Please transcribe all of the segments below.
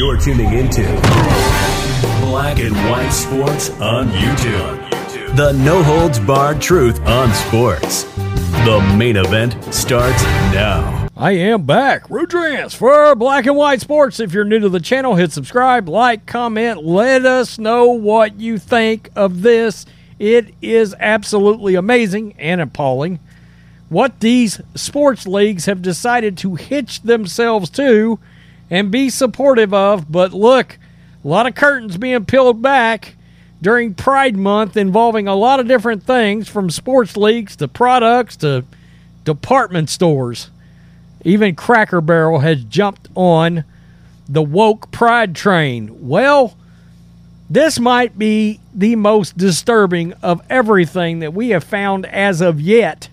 You're tuning into Black and White Sports on YouTube. The no holds barred truth on sports. The main event starts now. I am back. Rudrance for Black and White Sports. If you're new to the channel, hit subscribe, like, comment. Let us know what you think of this. It is absolutely amazing and appalling what these sports leagues have decided to hitch themselves to and be supportive of. But look, a lot of curtains being peeled back during Pride Month involving a lot of different things from sports leagues to products to department stores. Even Cracker Barrel has jumped on the woke pride train. Well, this might be the most disturbing of everything that we have found as of yet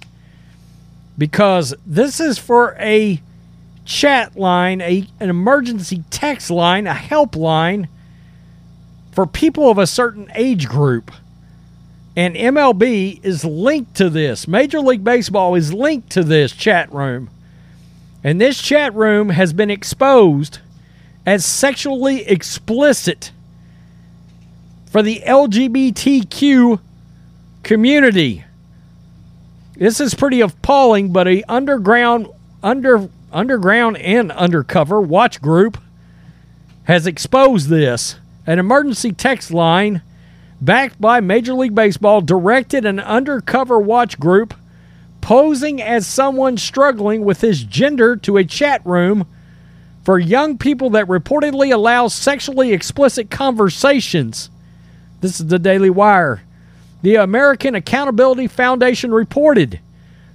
because this is for a chat line, a, an emergency text line, a helpline for people of a certain age group. And MLB is linked to this. Major League Baseball is linked to this chat room. And this chat room has been exposed as sexually explicit for the LGBTQ community. This is pretty appalling, but a underground under underground and undercover watch group has exposed this. An emergency text line backed by Major League Baseball directed an undercover watch group posing as someone struggling with his gender to a chat room for young people that reportedly allows sexually explicit conversations. This is the Daily Wire. The American Accountability Foundation reported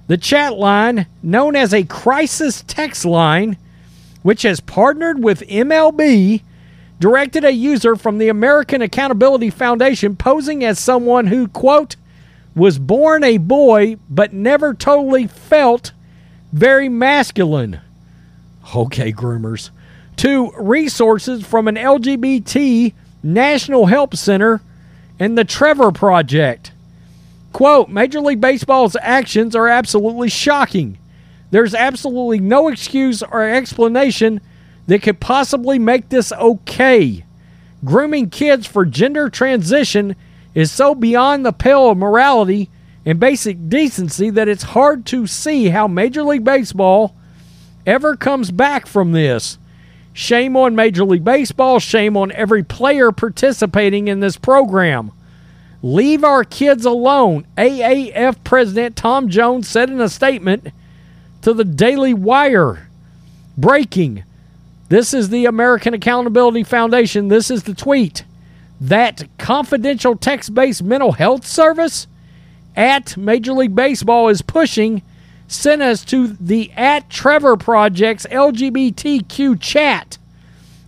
the chat line, known as a crisis text line, which has partnered with MLB, directed a user from the American Accountability Foundation posing as someone who, quote, was born a boy but never totally felt very masculine. Okay, groomers. To resources from an LGBT National Help Center and the Trevor Project. Quote Major League Baseball's actions are absolutely shocking. There's absolutely no excuse or explanation that could possibly make this okay. Grooming kids for gender transition is so beyond the pale of morality and basic decency that it's hard to see how Major League Baseball ever comes back from this. Shame on Major League Baseball. Shame on every player participating in this program. Leave our kids alone. AAF President Tom Jones said in a statement to the Daily Wire Breaking. This is the American Accountability Foundation. This is the tweet. That confidential text based mental health service at Major League Baseball is pushing sent us to the at Trevor Project's LGBTQ chat,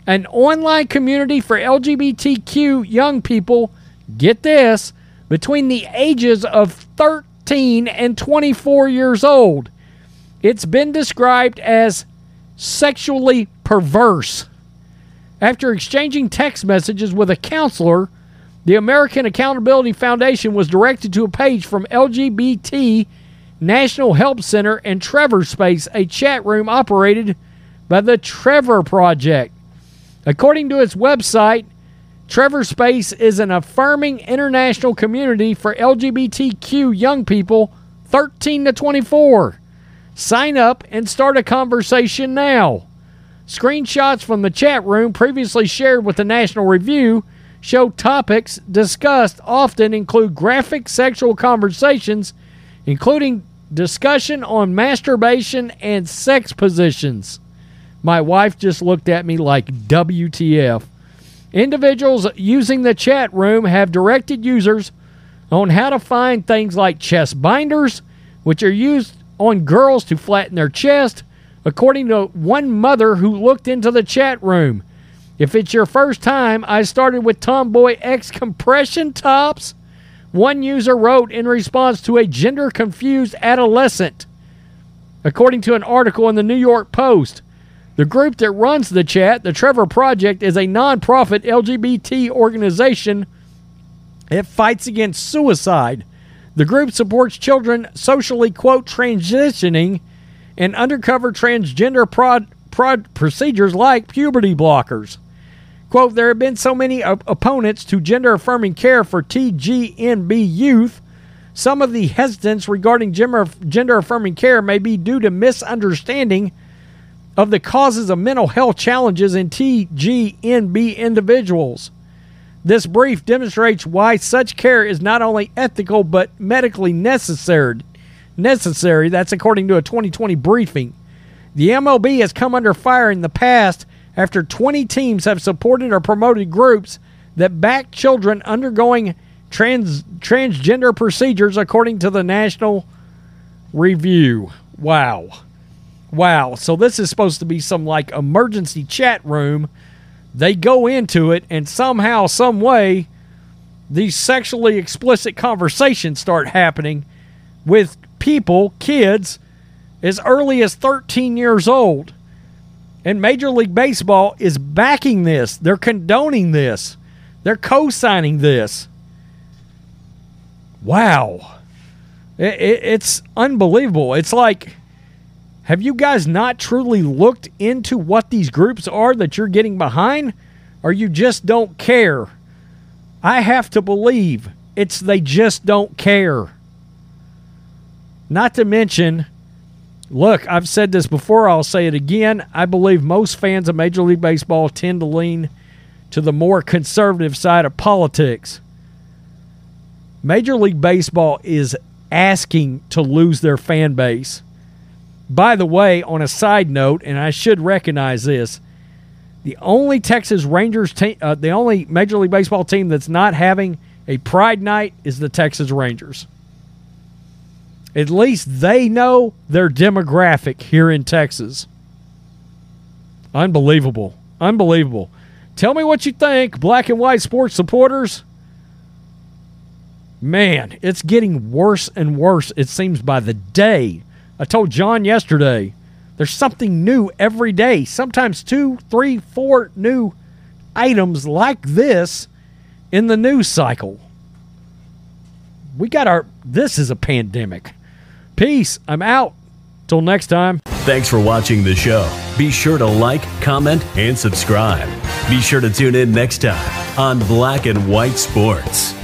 an online community for LGBTQ young people. Get this between the ages of 13 and 24 years old. It's been described as sexually perverse. After exchanging text messages with a counselor, the American Accountability Foundation was directed to a page from LGBT National Help Center and Trevor Space, a chat room operated by the Trevor Project. According to its website, Trevor Space is an affirming international community for LGBTQ young people 13 to 24. Sign up and start a conversation now. Screenshots from the chat room previously shared with the National Review show topics discussed often include graphic sexual conversations, including discussion on masturbation and sex positions. My wife just looked at me like WTF. Individuals using the chat room have directed users on how to find things like chest binders, which are used on girls to flatten their chest, according to one mother who looked into the chat room. If it's your first time, I started with Tomboy X compression tops. One user wrote in response to a gender confused adolescent. According to an article in the New York Post, the group that runs the chat, the Trevor Project, is a nonprofit LGBT organization. It fights against suicide. The group supports children socially, quote, transitioning and undercover transgender prod, prod procedures like puberty blockers. Quote, there have been so many op- opponents to gender affirming care for TGNB youth. Some of the hesitance regarding gender affirming care may be due to misunderstanding of the causes of mental health challenges in TGNB individuals. This brief demonstrates why such care is not only ethical but medically necessary. Necessary, that's according to a 2020 briefing. The MLB has come under fire in the past after 20 teams have supported or promoted groups that back children undergoing trans, transgender procedures, according to the National Review. Wow. Wow. So this is supposed to be some like emergency chat room. They go into it, and somehow, some way, these sexually explicit conversations start happening with people, kids, as early as 13 years old. And Major League Baseball is backing this. They're condoning this. They're co signing this. Wow. It, it, it's unbelievable. It's like, have you guys not truly looked into what these groups are that you're getting behind? Or you just don't care? I have to believe it's they just don't care. Not to mention, Look, I've said this before, I'll say it again. I believe most fans of Major League Baseball tend to lean to the more conservative side of politics. Major League Baseball is asking to lose their fan base. By the way, on a side note, and I should recognize this, the only Texas Rangers team, uh, the only Major League Baseball team that's not having a Pride Night is the Texas Rangers. At least they know their demographic here in Texas. Unbelievable. Unbelievable. Tell me what you think, black and white sports supporters. Man, it's getting worse and worse, it seems, by the day. I told John yesterday there's something new every day, sometimes two, three, four new items like this in the news cycle. We got our, this is a pandemic. Peace. I'm out. Till next time. Thanks for watching the show. Be sure to like, comment, and subscribe. Be sure to tune in next time on Black and White Sports.